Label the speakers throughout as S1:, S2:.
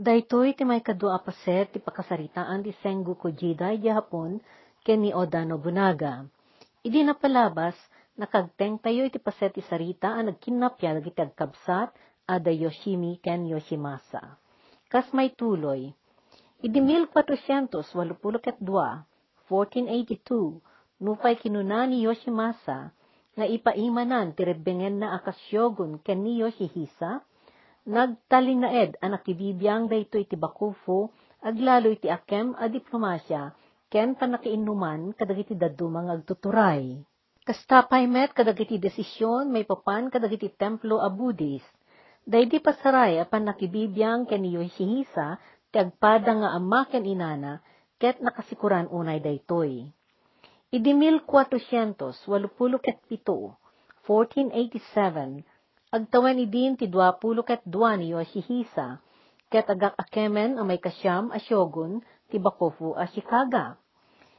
S1: Daytoy ti may kadua paset ti pakasaritaan ti Sengoku Jidai di ken ni Oda Nobunaga. Idi napalabas, nakagteng tayo iti paset ti sarita ang nagkinapya dagiti agkabsat ada Yoshimi ken Yoshimasa. Kas may tuloy, idi 1482, 1482, nupay kinuna ni Yoshimasa nga ipaimanan ti rebengen na akasyogun ken ni Yoshihisa, nagtalinaed ang nakibibiyang dayto iti Bakufu, aglalo iti akem a diplomasya, ken panakiinuman kadagiti dadumang agtuturay. Kastapay met kadagiti desisyon may papan kadagiti templo a Buddhist. Daydi pasaray apan nakibibiyang ken Yoshihisa ti agpada nga ama ken inana ket nakasikuran unay daytoy. Idi 1487, 1487, agtawan idin ti 20 ket 2 ni Yoshihisa, ket agak akemen a may kasyam a shogun ti Bakufu a Shikaga.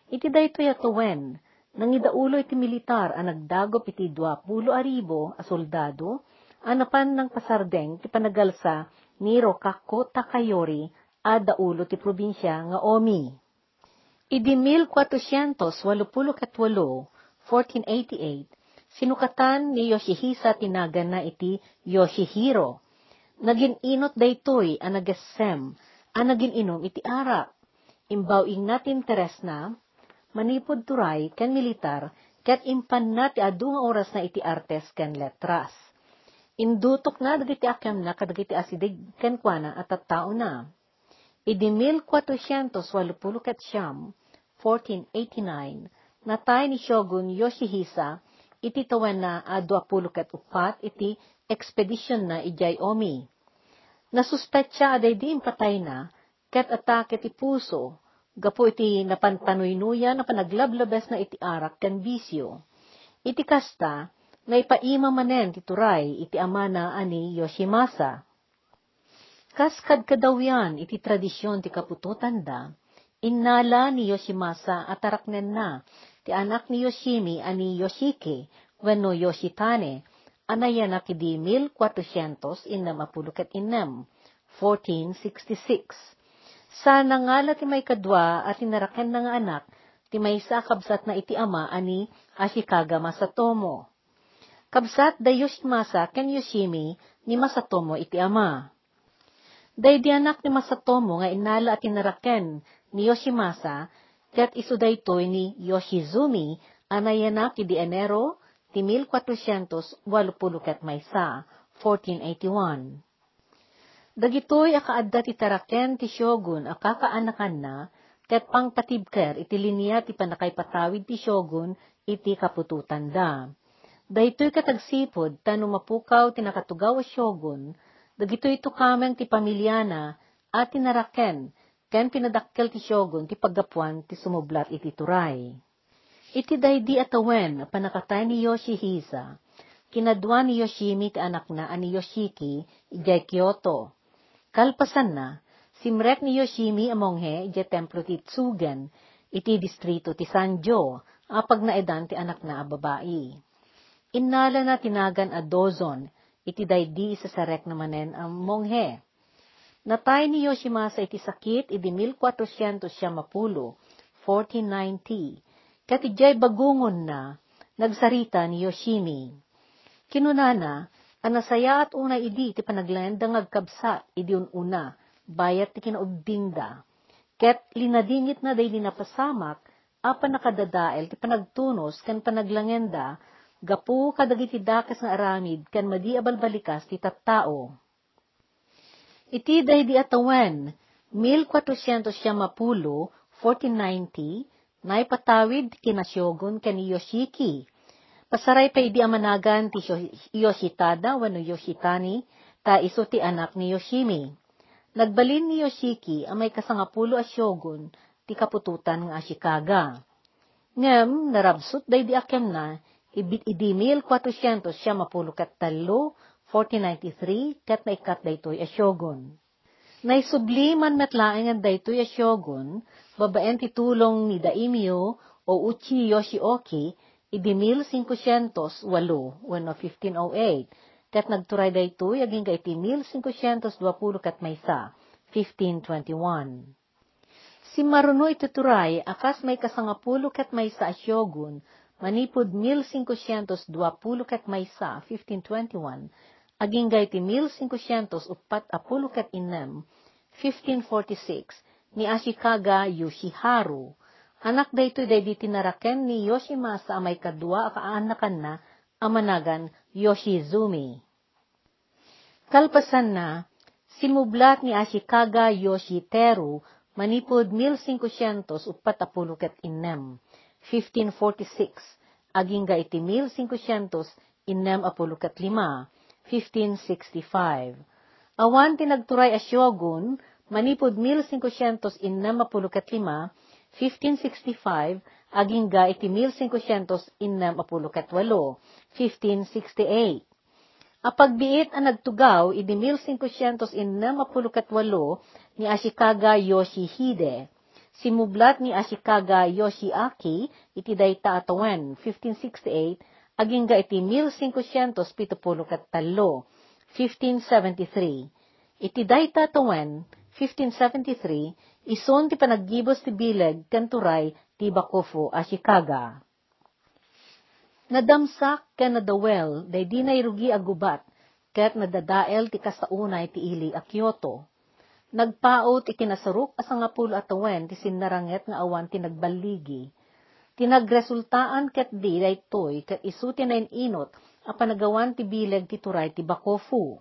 S1: Iti daytoy atuwen, nangidaulo iti militar a nagdagop iti 20 aribo a soldado, anapan ng pasardeng ti panagalsa ni Rokako Takayori a daulo ti probinsya nga Omi. Idi 1488, 1488, sinukatan ni Yoshihisa tinagan na iti Yoshihiro. Naging inot daytoy a nagesem, a naging inom iti arak. Imbaw ing natin teres na, manipod turay ken militar, ket impan na ti adu nga oras na iti artes ken letras. Indutok na dagiti akem na kadagiti asidig ken kuana at tattao na. Idi 1480 ket siyam, 1489, natay ni Shogun Yoshihisa iti tawen na a 20 ket upat iti expedition na ijay Omi. Nasuspetsa aday di impatay na, ket atake ti puso, gapo iti napantanuynuya na panaglablabes na iti arak ken bisyo. Iti kasta, naipaima manen ti turay iti ama na ani Yoshimasa. Kas kadkadawyan iti tradisyon ti kapututan da, innala ni Yoshimasa at taraknen na, ti anak ni Yoshimi ani Yoshiki, wenno Yoshitane, anayanak idi 1400 inam apulukat inam, 1466. Sa nangala ti may kadwa at tinaraken ng anak, ti may sa kabsat na iti ama ani Ashikaga Masatomo. Kabsat da Yoshimasa ken Yoshimi ni Masatomo iti ama. Day di anak ni Masatomo nga inala at tinaraken ni Yoshimasa, ket iso daytoy ni Yoshizumi, anayanak di Enero, ti 1480 ket maysa, 1481. Dagitoy akaadda ti taraken ti Shogun a kakaanakan na, ket pangpatibker iti linya ti panakaypatawid ti Shogun iti kapututan da. Daytoy katagsipod tano mapukaw ti nakatugaw a Shogun, dagitoy ito kameng ti pamilyana at tinaraken, ken pinadakkel ti Shogun ti paggapuan ti sumublat iti turay. Iti daydi atawen panakatay ni Yoshihisa, kinadwa ni Yoshimi ti anak na ani Yoshiki ijay Kyoto. Kalpasan na, simrek ni Yoshimi amonghe ijay templo ti Tsugen, iti distrito ti Sanjo, apag na edan ti anak na a babae. Innala na tinagan a dozon, iti daydi isa sarek na manen ang monghe. Natay ni Yoshimasa iti sakit iti 1400 siya mapulo, 1490, kat ijay bagungon na, nagsarita ni Yoshimi. Kinunana, anasaya at una idi ti panaglandang agkabsa idi una, bayat ti kinaubdingda. Ket linadingit na day linapasamak, apa nakadadael ti panagtunos kan panaglangenda, gapu kadagiti dakes nga aramid kan madi abalbalikas ti tattao. Iti day di atawen, 1400 siya mapulo, 1490, naipatawid kinasyogon kani Yoshiki. Pasaray pa idi amanagan ti Yoshitada wano Yoshitani, ta iso ti anak ni Yoshimi. Nagbalin ni Yoshiki ang may kasangapulo a syogun, ti kapututan nga Ashikaga. Ngem, narabsut day di akem na, ibit idi 1400 siya mapulo kat 1493, kat na ikat daytoy a syogun. Naisubli man metlaeng ang daytoy a syogun, babaen ti tulong ni Daimyo o Uchi Yoshioki, idi 1508, wano 1508, kat nagturay daytoy aging ka iti 1520 kat maysa, 1521. Si Maruno ituturay, akas may kasangapulo kat may sa asyogun, manipod 1520 kat may sa 1521, aging gayti 1500 upat apulo kat inem, 1546, ni Ashikaga Yoshiharu. Anak dayto day di tinaraken ni Yoshimasa amay kadwa akaanakan na amanagan Yoshizumi. Kalpasan na, simublat ni Ashikaga Yoshiteru manipod 1500 upat apulukat inem, 1546, aging ga iti 1500 inem apulukat lima, 1565. Awan tinagturay asyogun, manipod 1500 inem apulukat lima, 1565, aging ga iti 1500 inem apulukat walo, 1568. Apagbiit ang nagtugaw, idi 1500 inam apulukat walo ni Ashikaga Yoshihide. Simublat ni Ashikaga Yoshiaki, iti dayta atawen, 1568, aging ga iti 1500 pitupulukat talo, 1573. Iti dayta atawen, 1573, ison ti panaggibos ti bileg kanturay ti Bakufu Ashikaga. Nadamsak ken nadawel, day di nairugi agubat, ket nadadael ti kasaunay ti ili a Kyoto. Nagpaot ikinasaruk asa nga pulo atawen ti sinaranget nga awan ti nagbaligi. Tinagresultaan ket di daytoy ket isu ti inot a panagawan ti bileg ti turay ti Bakofu.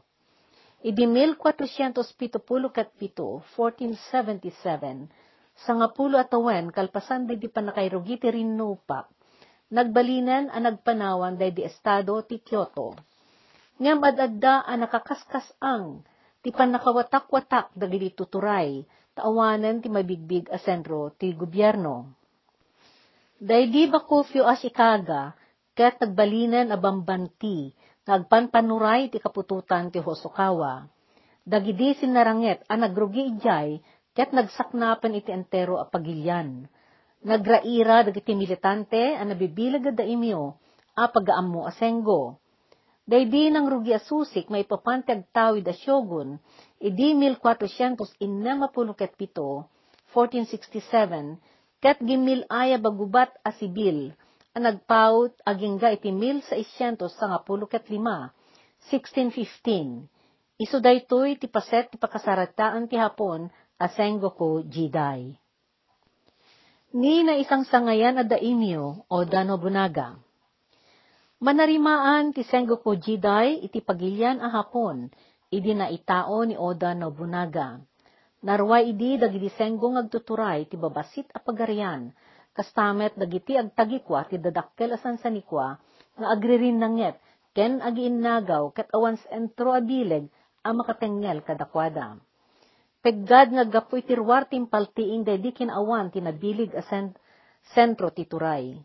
S1: Idi 1470 ket pito, 1477, sa nga pulo atawen kalpasan di pa nakairugi ti rinupak, nagbalinan ang nagpanawan day di estado ti Kyoto. Ngam adadda ang nakakaskas ang, ti panakawatak-watak dagiti tuturay, taawanan ti mabigbig a sentro ti gobyerno. Day di ba kufyo as ikaga, ket nagbalinan a bambanti, nagpanpanuray ti kapututan ti Hosokawa. Dagidi sinaranget a nagrugi ijay, ket nagsaknapan iti entero a pagilyan Nagraira dagiti militante a nabibilag da imyo a pagaammo asenggo. Daydi nang rugi asusik may papantag tawid a syogun, idi 1400 inamapuluket pito, 1467, ket gimil aya bagubat a sibil, a nagpaut agingga iti 1600 sa nga puluket lima, 1615. Iso daytoy ti paset ti pakasarataan ti hapon asenggo ko jiday ni na isang sangayan a daimyo o Danobunaga. Manarimaan ti Sengoku Jidai iti pagilyan a hapon, idi na itao ni Oda Nobunaga. Narway idi dagiti senggo agtuturay ti babasit a pagarian, kastamet dagiti agtagikwa ti dadakkel asan sanikwa, nga agririn nanget, ken agiinnagaw ket awans entro abileg a makatengel kadakwada. Peggad nga gapoy tirwar timpaltiing dedi kinawan tinabilig a sent sentro ti turay.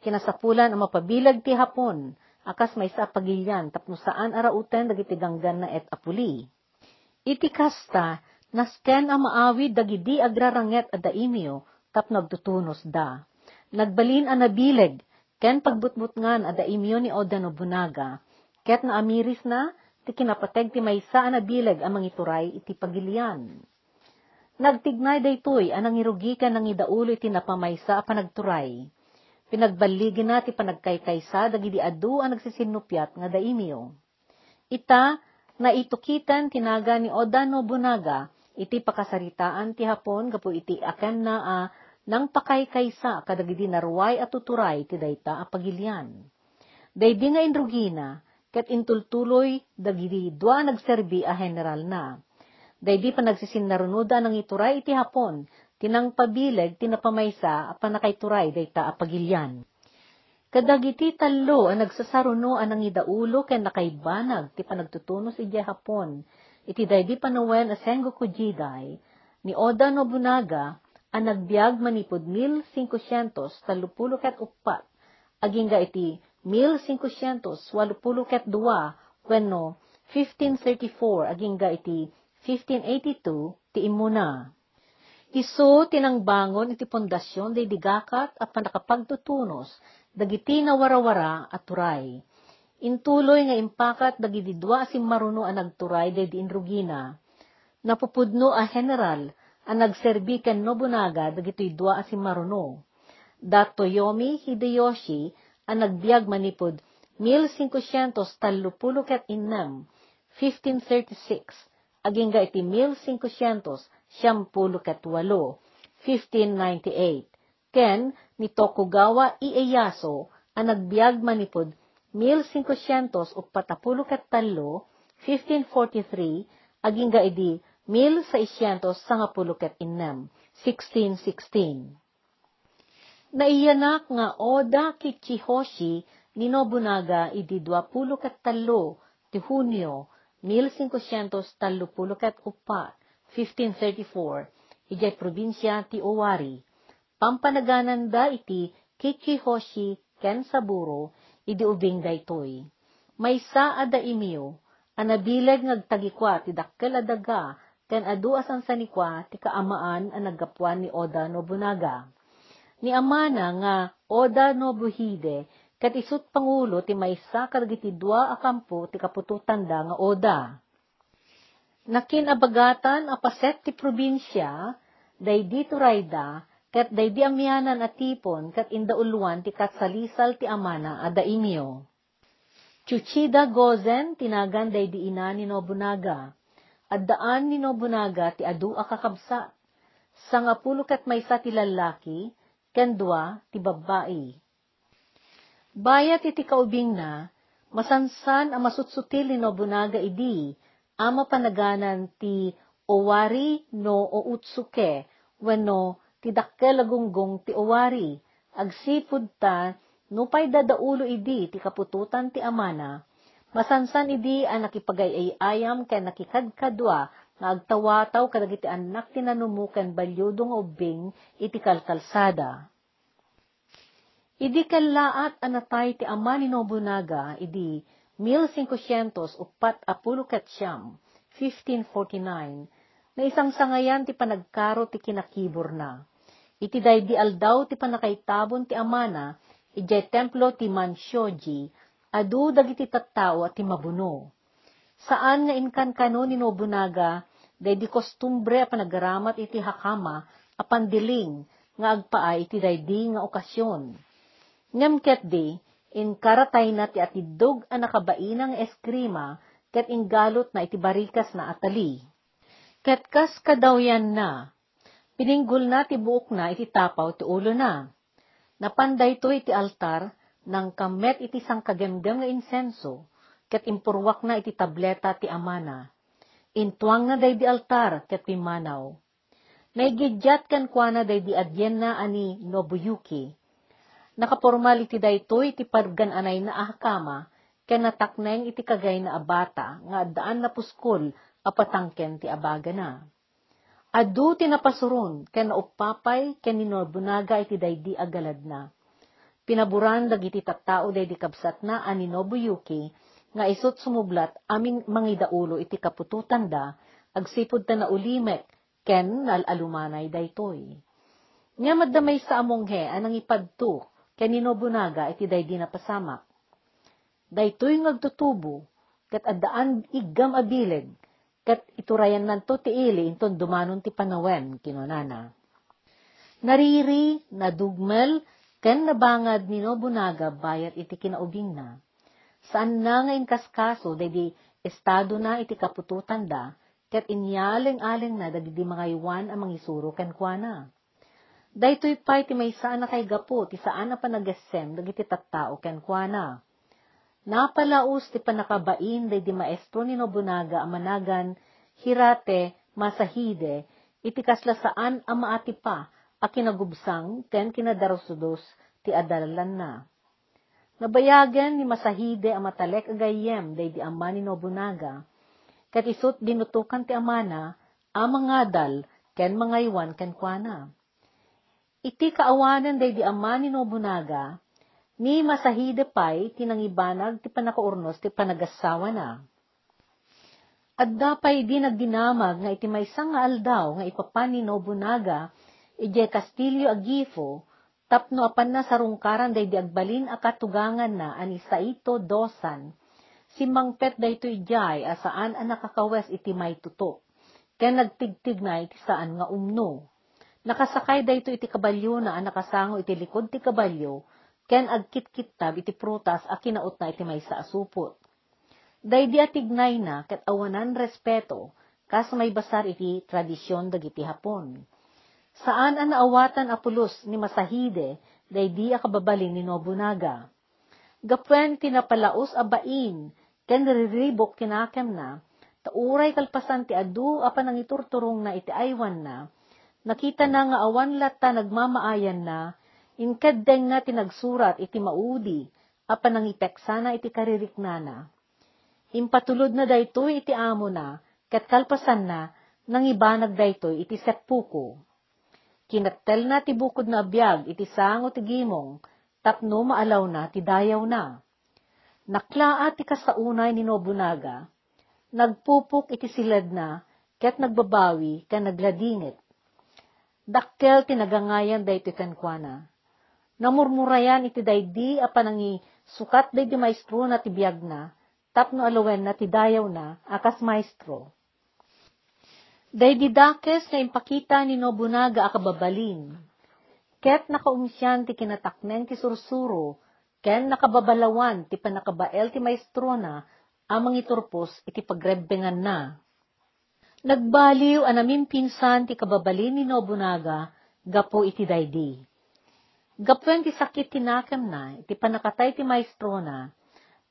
S1: Kinasapulan ang mapabilag ti hapon, akas may sa pagilyan tapno saan arauten dagiti ganggan na et apuli. Iti kasta, nasken ang maawid dagidi agraranget a daimyo, tap nagtutunos da. Nagbalin a nabileg, ken pagbutbutngan a daimyo ni Oda Nobunaga, ket na amiris na, ti kinapateg ti maysa na bilag ang mangituray iti pagilian. Nagtignay daytoy anang irugikan ng idaulo iti napamaysa a panagturay. Pinagbaligin na ti panagkaykaysa dagidi adu ang nagsisinupyat nga daimyo. Ita, na itukitan tinaga ni Oda Nobunaga, iti pakasaritaan ti hapon gapu iti aken na a nang pakaykaysa kadagidi narway at tuturay ti dayta a pagilian. Daydi nga inrugina, ket intultuloy dagiti dua nagserbi a general na. Daydi pa nagsisinarunuda ng ituray iti hapon, tinang pabileg tinapamaysa a panakayturay dayta a pagilyan. Kadagiti talo ang nagsasaruno anang idaulo ken nakaibanag ti panagtutunos iti hapon, iti daydi panawen a Sengoku Jidai, ni Oda Nobunaga, ang nagbiag manipod 1500 talupulo ket upat, aging ga iti 1582 wenno 1534 aging ga iti 1582 ti imuna. Isu tinangbangon iti pundasyon day digakat at panakapagtutunos dagiti na warawara at turay. Intuloy nga impakat dagiti dua si maruno ang nagturay day di inrugina. Napupudno a general, ang nagserbi ken Nobunaga dagitoy dua si Maruno. Da Toyomi Hideyoshi, ang nagbiag manipod 1500 tallupulo ket innem, 1536, aging ga iti 1500 siyampulo ket walo, 1598. Ken ni Tokugawa Ieyasu ang nagbiag manipod 1500 upatapulo ket tallo, 1543, aging ga idi 1600 sangapulo ket innem, 1616. Naiyanak nga Oda Kichihoshi ni Nobunaga idi 20 ket tallo ti Hunyo 1500 tallupulo ket upat, 1534, ijay probinsya ti Owari. Pampanaganan da iti Kichihoshi ken Idi ubing daytoy. Maysa ada imiyo, anabileg ngagtagikwa ti dakkel adaga ken adu asan sanikwa ti kaamaan ang naggapuan ni Oda Nobunaga. Ni amana nga Oda Nobuhide ket isut pangulo ti maysa kadagiti dua a kampo ti kapututanda nga Oda. Nakin abagatan a paset ti probinsya, daydi turayda, ket daydi amyanan at tipon ket indauluan ti katsalisal ti amana a daimyo. Chuchida Gozen tinagan daydi ina ni Nobunaga. At daan ni Nobunaga ti adu a kakabsat. Sangapulo ket maysa ti lalaki, ken dua ti babae. Bayat iti kaubing na, masansan a masutsutil ni Nobunaga idi, ama panaganan ti Owari no Outsuke, wenno ti dakkel agunggong ti Owari, agsipud ta, nupay dadaulo idi ti kapututan ti amana, masansan idi ang nakipagayayayam ken nakikadkadwa nga agtawataw kadagiti anak ti nanumukan balyodong ubing iti kalkalsada. Idi kallaat anatay ti ama ni Nobunaga, idi 1500 upat apulo ket siyam, 1549, na isang sangayan ti panagkaro ti kinakibor na. Iti daydi aldaw ti panakaitabon ti amana, ijay templo ti Manshoji, adu dagiti tattao at ti mabuno. Saan nga inkan kano ni Nobunaga, daydi kostumbre a panagaramat iti hakama, a pandiling, nga agpaay iti daydi nga okasyon Ngem ket di, in karatay na ti atidog a nakabainang eskrima, ket inggalot na iti barikas na atali. Ket kas kadawyan na, pininggol na ti buok na iti tapaw ti ulo na. Napanday to iti altar, nang kamet iti sangkagemgem nga insenso, ket impurwak na iti tableta ti amana. Intuang na day di altar, ket pimanaw. Naigidyat kan kwa na day di adyen na ani Nobuyuki, Nakapormal iti daytoy iti pargan anay na ahkama, ken natakneng iti kagay na abata, nga daan na puskol, apatangken ti abaga na. Adu ti napasuron, ken naupapay, ken ninobunaga iti daydi agalad na. Pinaburan dagiti tattao daydi kabsat na ani Nobuyuki, nga isot sumublat aming mangidaulo iti kapututan da, agsipod ta na ulimek, ken nalalumanay daytoy. Nga maddamay sa amonghe anang ipadto, kanino bunaga iti daydi na pasamak. Daytoy ngagtutubo, kat addaan igam abileg, kat iturayan nanto ti ili inton dumanon ti panawen kinonana. Nariri, nadugmel, ken nabangad ni Nobunaga bayat iti kinaubing na. Saan na nga kaskaso daydi estado na iti kapututan da, kat inyaleng-aleng na dagidi mga iwan ang mangisuro ken kuana. Daytoy pay ti may saan na kay gapo, ti saan na panagasem, dagiti tattao ken kuana. Napalaos ti panakabain day di maestro ni Nobunaga amanagan, hirate, masahide, iti kasla saan ang maati pa, a kinagubsang, ken kinadarosudos, ti adalalan na. Nabayagan ni Masahide ang matalek agayem day di ama ni Nobunaga, kat isot dinutukan ti amana, ang mga dal, ken mga iwan ken kuana iti kaawanan day di ama ni Nobunaga, ni Masahide pay tinangibanag ti panakaurnos ti panagasawa na. At dapay di nagdinamag nga iti may nga aldaw nga ipapan ni Nobunaga, ije Castillo Agifo, tapno apan na sarungkaran day di agbalin akatugangan na ani Saito Dosan, si Mangpet dayto ijay asaan ang nakakawes iti may tuto. ken nagtigtig na iti saan nga umno. Nakasakay dayto iti kabalyo na ang nakasango iti likod ti kabalyo, ken agkit-kittab iti prutas a kinaot na iti maysa asupot. Daydi atignay na ket awanan respeto, kas may basar iti tradisyon dagiti Hapon. Saan ang naawatan apulos ni Masahide, daydi a kababalin ni Nobunaga. Gapwen tinapalaos a bain, ken riribok kinakem na, tauray kalpasan ti adu apan ang iturturong na iti aywan na, nakita na nga awan lata nagmamaayan na, inkadeng nga tinagsurat iti maudi, apan ang ipeksana iti kaririknana. Impatulod na daytoy iti amo na, kat kalpasan na, nang ibanag daytoy iti seppuko. Kinattel na ti bukod na abiyag iti sango ti gimong, tapno maalaw na ti dayaw na. Naklaat ti kasaunay ni Nobunaga, nagpupok iti silad na, ket nagbabawi ka nagladingit. Dakkel tinagangayan daytoy kankwana. Namurmurayan iti daydi apanangi sukat daydi maestro na ti biyag na, tapno aluwen na ti dayaw na, akas maestro. Daydi dakes na impakita ni Nobunaga akababalin. Ket nakaumsyan ti kinataknen ti sursuro, ken nakababalawan ti panakabael ti maestro na, amang iturpos iti pagrebbengan na. Nagbaliw anaming pinsan ti kababalin ni Nobunaga, gapo iti daydi. Gapwen ti sakit tinakam na, iti panakatay ti maestro na,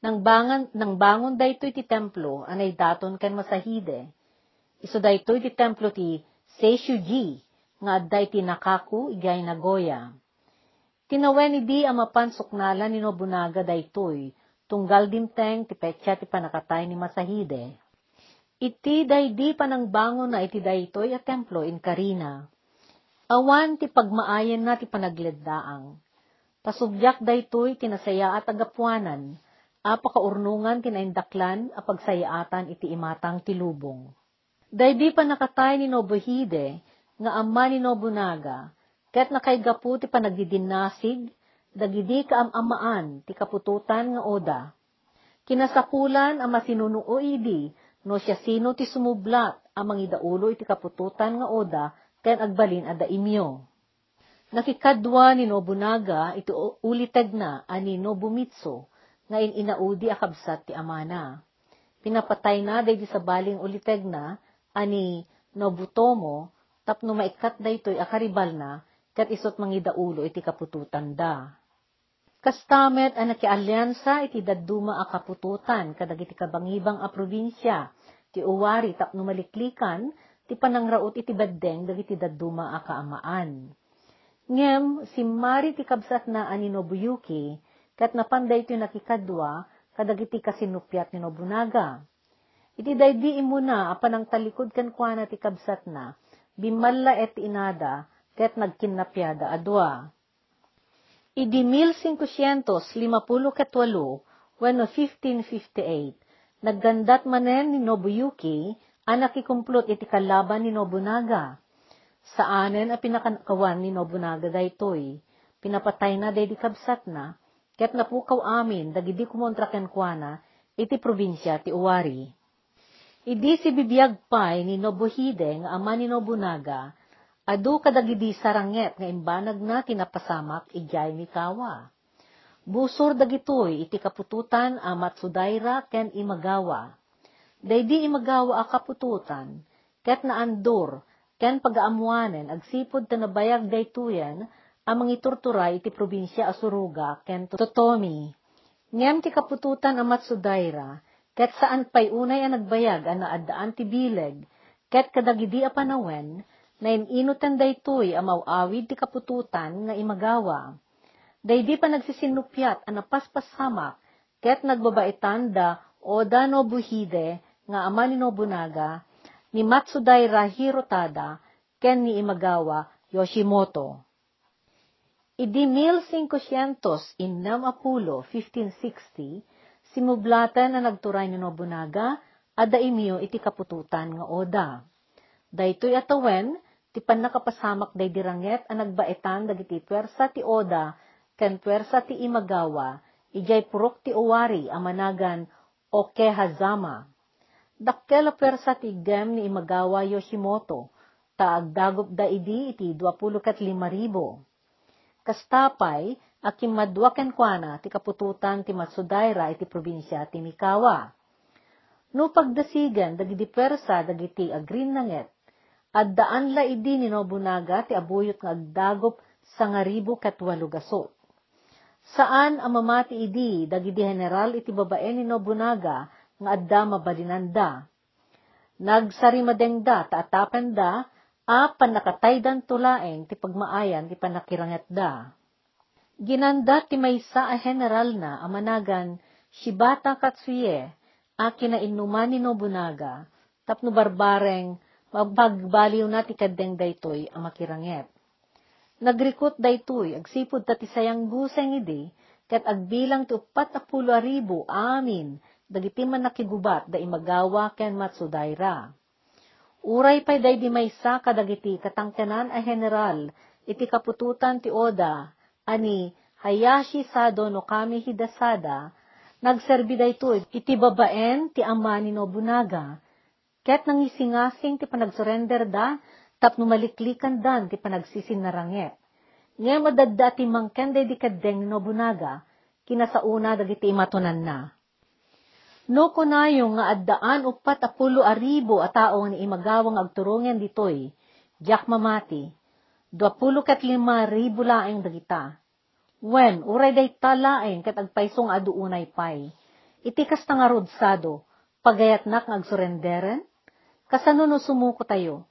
S1: nang bangan nang bangon daytoy ti templo anay daton ken masahide. Iso daytoy ti templo ti Seishuji nga adday ti Nakaku igay Nagoya. Tinawen idi ang mapansuknala ni Nobunaga daytoy tunggal dimteng ti petsa ti panakatay ni Masahide. Iti daydi panang bangon na iti daytoy a templo in Karina. Awan ti pagmaayan na ti panagleddaang. Pasubyak daytoy tinasaya at agapuanan, apakaurnungan tinaindaklan a pagsayaatan iti imatang tilubong. Daydi pa nakatay ni Nobuhide, nga ama ni Nobunaga, ket nakaygapu ti panagdidinasig, dagidi kaamamaan ti kapututan nga oda. Kinasapulan ang masinunuo idi, no siya sino ti sumublat amang idaulo iti kapututan nga oda, ken agbalin a daimyo. Nakikadwa ni Nobunaga iti ulitag na ani Nobumitsu, nga in inaudi akabsat ti amana. Pinapatay na day sa baling uliteg na, ani Nobutomo, tapno maikat daytoy akaribal na, kat isot mangidaulo iti kapututan da. Kastamet ang nakialyansa iti dadduma a kapututan kadag iti kabangibang a probinsya, ti uwari tapno maliklikan, ti panangraot iti baddeng dagiti dadduma a kaamaan. Ngem, si Mari ti kabsat na ani Nobuyuki, kat napanday ito nakikadwa, kadagiti kasinupyat ni Nobunaga. Iti daydi imuna, apan ang talikod kan kwa na ti kabsat na, bimalla et inada, ket nagkinapyada adwa. Idi 1558, when 1558, naggandat manen ni Nobuyuki, ang nakikumplot iti kalaban ni Nobunaga. Saanen a pinakakawan ni Nobunaga daytoy, pinapatay na day kabsat na, ket napukaw amin dagidi kumontra ken kuana iti probinsya ti Uwari. Idi si bibiyag pay ni Nobuhide nga ama ni Nobunaga, adu kadagidi saranget nga imbanag na tinapasamak ijay mikawa. Busor dagitoy iti kapututan a Matsudaira ken Imagawa. Daydi Imagawa a kapututan, ket naandor, ken pagaamuanen agsipod tanabayag daytoyan amang iturturay iti probinsya Asuruga, ken Totomi. Ngem ti kapututan ang Matsudaira, ket saan pay unay ang nagbayag ang naadaan ti bileg, ket kadagidi a panawen, na ininutan daytoy ang mauawid ti kapututan nga imagawa. Daydi pa nagsisinupyat ang napaspasamak, ket nagbabaitan da Oda Nobuhide nga ama ni Nobunaga, ni Matsudaira Hirotada, ken ni Imagawa Yoshimoto. Idi 1500 innam apulo 1560, simublatan na nagturay ni Nobunaga, ada imyo iti kapututan nga oda. Daytoy atawen, ti pan nakapasamak day diranget ang nagbaetan dagiti pwersa ti oda, ken pwersa ti imagawa, ijay purok ti owari amanagan o kehazama. Dakkel a persa ti gem ni Imagawa Yoshimoto, ta agdagop da idi iti 25,000. Kastapay, akim madwaken kuana ti kapututan ti Matsudaira iti probinsya ti Mikawa. No pagdasigan dagiti persa dagiti agrin nanget, at daan la idi ni Nobunaga ti abuyot nga agdagop sa ngaribo kat walugasot. Saan ang mamati idi dagiti general iti babae ni Nobunaga nga adda mabalinanda. Nagsarimadeng da taatapan da a panakataydan tulaeng ti pagmaayan ti panakiranget da. Ginanda ti maysa a general na amanagan Shibata Katsuye a kinainuman ni Nobunaga tapno barbareng magpagbaliw na ti kadeng daytoy a makiranget. Nagrikot daytoy, agsipod ta ti sayang guseng idi, ket agbilang ti upat a pulo amin, dagiti man nakigubat da imagawa ken Matsudaira. Uray pay day di maysa kadagiti katangkenan a general, iti kapututan ti Oda, ani Hayashi Sado no Kami Hidasada, nagserbi daytoy iti babaen ti ama ni Nobunaga, ket nangisingasing ti panagsurrender da, tapno maliklikan dan ti panagsisinnaranget. Nga madadda ti mangken day di kadeng Nobunaga, kinasauna dagiti imatunan na. No kunayo nga addaan upat apulo aribo a tao ni imagawang agturungan ditoy, jak mamati, duapulo kat lima ribo laeng dagita. Wen, uray day talaeng kat agpaisong aduunay pay. Iti kasta nga pagayat nak agsurenderen? Kasano no sumuko tayo?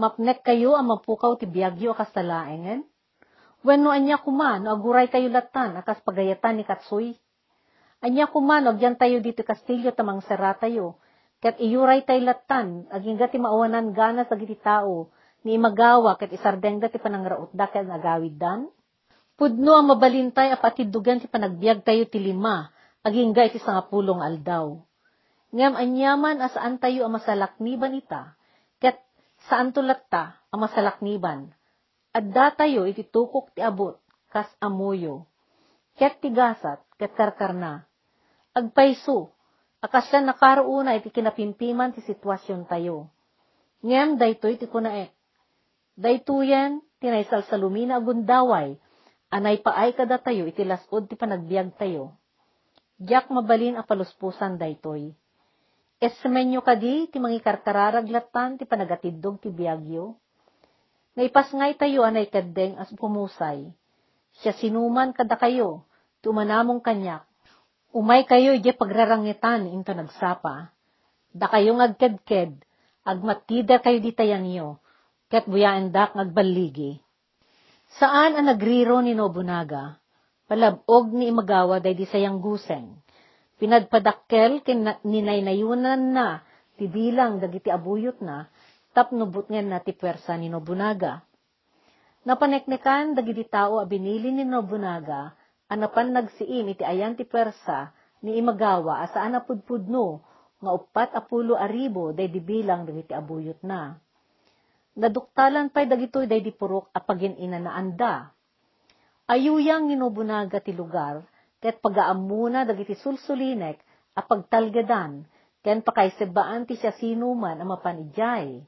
S1: Mapnek kayo ang mapukaw ti biyagyo akas talaengen? Wenno anya kuman, no aguray kayo latan, akas pagayatan ni Katsoy. Anya kuman, agyan tayo dito kastilyo tamang sara tayo, kat iyuray tayo latan, aging gati maawanan ganas agiti tao, ni imagawa kat isardeng dati panangraot da kat agawid dan. Pudno ang mabalintay a patidugan ti panagbiag tayo ti lima, aging ga iti sangapulong aldaw. Ngam anyaman asaan tayo ang masalakniban ita, ket saan tulat ta ang masalakniban. Adda tayo iti tukok ti abot, kas amuyo. Ket tigasat, ket karkarna. Agpaiso, akasyan nakaroona iti kinapimpiman ti sitwasyon tayo. Ngem daytoy ti kunaek. Daytoyen, tinaysal sa lumina agundaway, anay paay kada tayo iti lasod ti panagbiag tayo. Diyak mabalin a daytoy. Esmenyo kadi ti mangikarkararaglatan ti panagatiddog ti biagyo. Naipasngay tayo anay kadeng as pumusay. Siya sinuman kada kayo, tumanamong kanyak. Umay kayo ije pagrarangitan into nagsapa. Da kayo ngagkedked, agmatida kayo di tayanyo, ket buyaan dak ngagbaligi. Saan ang nagriro ni Nobunaga? Palabog ni imagawa day di sayang guseng. Pinadpadakkel kin ninaynayunan na, tibilang dagiti abuyot na, tapnubot nga na ti pwersa ni Nobunaga. Napaneknekan dagiti tao a binili ni Nobunaga, anapan nagsiim iti ayan ti pwersa ni imagawa asaan na pudpudno, nga upat apulo aribo day dibilang dagiti abuyot na. Naduktalan pa'y dagitoy day di purok apagin ina na anda. Ayuyang ni Nobunaga ti lugar, ket pagaamuna dagiti sulsulinek a pagtalgadan, ken pakaisebaan ti siya sinuman a mapanijay.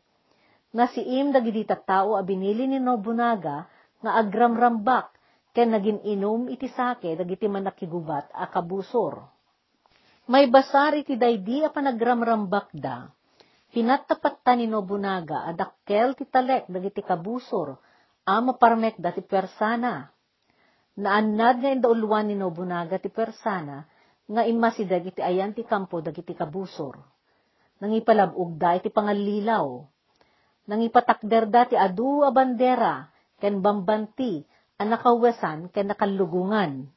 S1: Nasiim dagiti tao a binili ni Nobunaga nga agramrambak ken naging inom iti sake dagiti manakigubat a kabusor. May basar iti daydi a panagramrambak da. Pinatapat ta ni Nobunaga a dakkel ti talek dagiti kabusor a maparmek da ti persana naannad nga indauluan ni Nobunaga ti persana, nga imasidag iti ayan ti kampo dagiti kabusor. Nangipalabog da iti pangalilaw. Nangipatakder da ti adu a bandera, ken bambanti, anakawesan ken nakalugungan.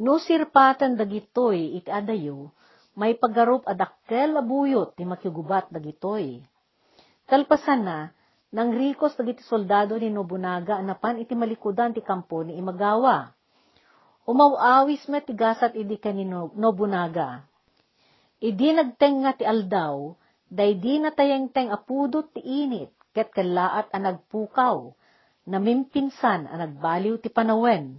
S1: No sirpatan dagitoy iti adayo, may pagarup adakkel abuyot ti makigubat dagitoy. Kalpasan na, nang rikos dagiti soldado ni Nobunaga anapan iti malikudan ti kampo ni Imagawa. Umawawis met ti gasat idi ni Nobunaga. Idi nagteng nga ti aldaw, day di na tayeng-teng apudot ti init, ket kalaat a nagpukaw, namimpinsan a nagbaliw ti panawen.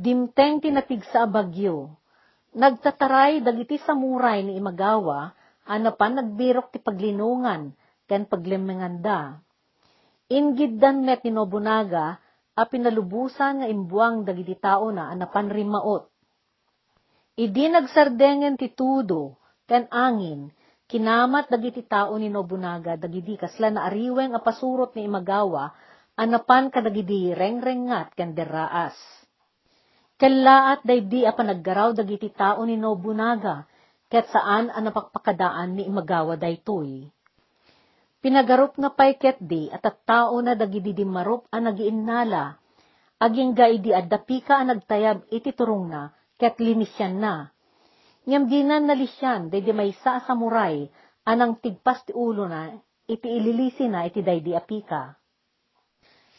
S1: Dimteng ti natigsa a bagyo, nagtataray dagiti samuray ni Imagawa, anapan nagbirok ti paglinungan, ken paglimenganda. Ingiddan met ni Nobunaga, a pinalubusan nga imbuang dagiti tao na anapan rimaot. Idi nagsardengen ti tudo, ken angin, kinamat dagiti tao ni Nobunaga dagidi kasla na ariweng a pasurot ni Imagawa, anapan kadagidi rengrengat ken deraas. Kalaat daydi a panaggaraw dagiti tao ni Nobunaga, ket saan a napakpakadaan ni Imagawa daytoy. Pinagarup nga pay ket di at at tao na dagidi di marup a nagiinnala, aging gaidi addapi ka a nagtayab iti turong na, ket linisyan na. Ngam dinan nalisyan, daydi may sa samuray, anang tigpas ti ulo na, iti ililisi na iti daydi apika.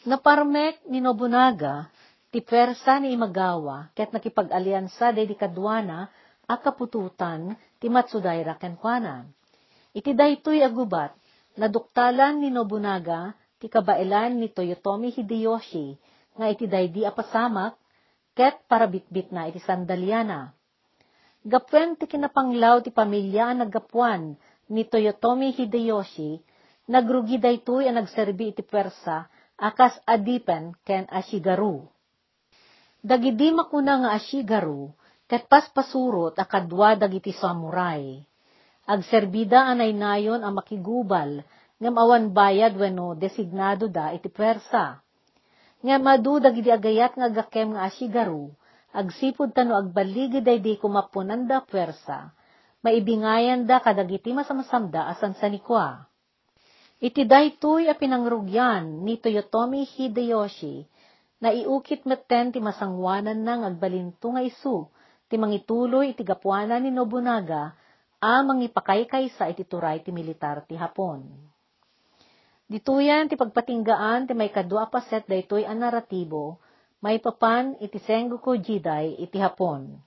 S1: Naparmek ni Nobunaga, ti persa ni Imagawa, ket nakipag-alyansa daydi kadwana, a kapututan, ti Matsudaira kenkwana. Iti daytoy agubat, naduktalan ni Nobunaga, ti kabailan ni Toyotomi Hideyoshi, nga iti daydi apasamak, ket parabitbit na iti sandalyana. Gapwen ti kinapanglaw ti pamilya naggapuan ni Toyotomi Hideyoshi, nagrugi daytoy a nagserbi iti pwersa akas adipen ken ashigaru. Dagidi makuna nga ashigaru, ket paspasurot a kadwa dagiti samurai. Agserbida anay nayon ang makigubal, ngam awan bayad wenno designado da iti pwersa. Nga madu dagiti agayat nga gakem nga ashigaru, agsipod tano agbaligi daydi kumapunan da pwersa, maibingayan da kadagiti masamasamda asan sanikwa. Iti daytoy a pinangrugyan ni Toyotomi Hideyoshi, na iukit metten ti masangwanan nang agbalinto nga isu, ti mangituloy iti gapuanan ni Nobunaga, a mangipakaykay sa iti turay ti militar ti Hapon. Dituyan ti pagpatinggaan ti may kadwa paset daytoy a naratibo, may papan iti Sengoku Jidai iti Hapon.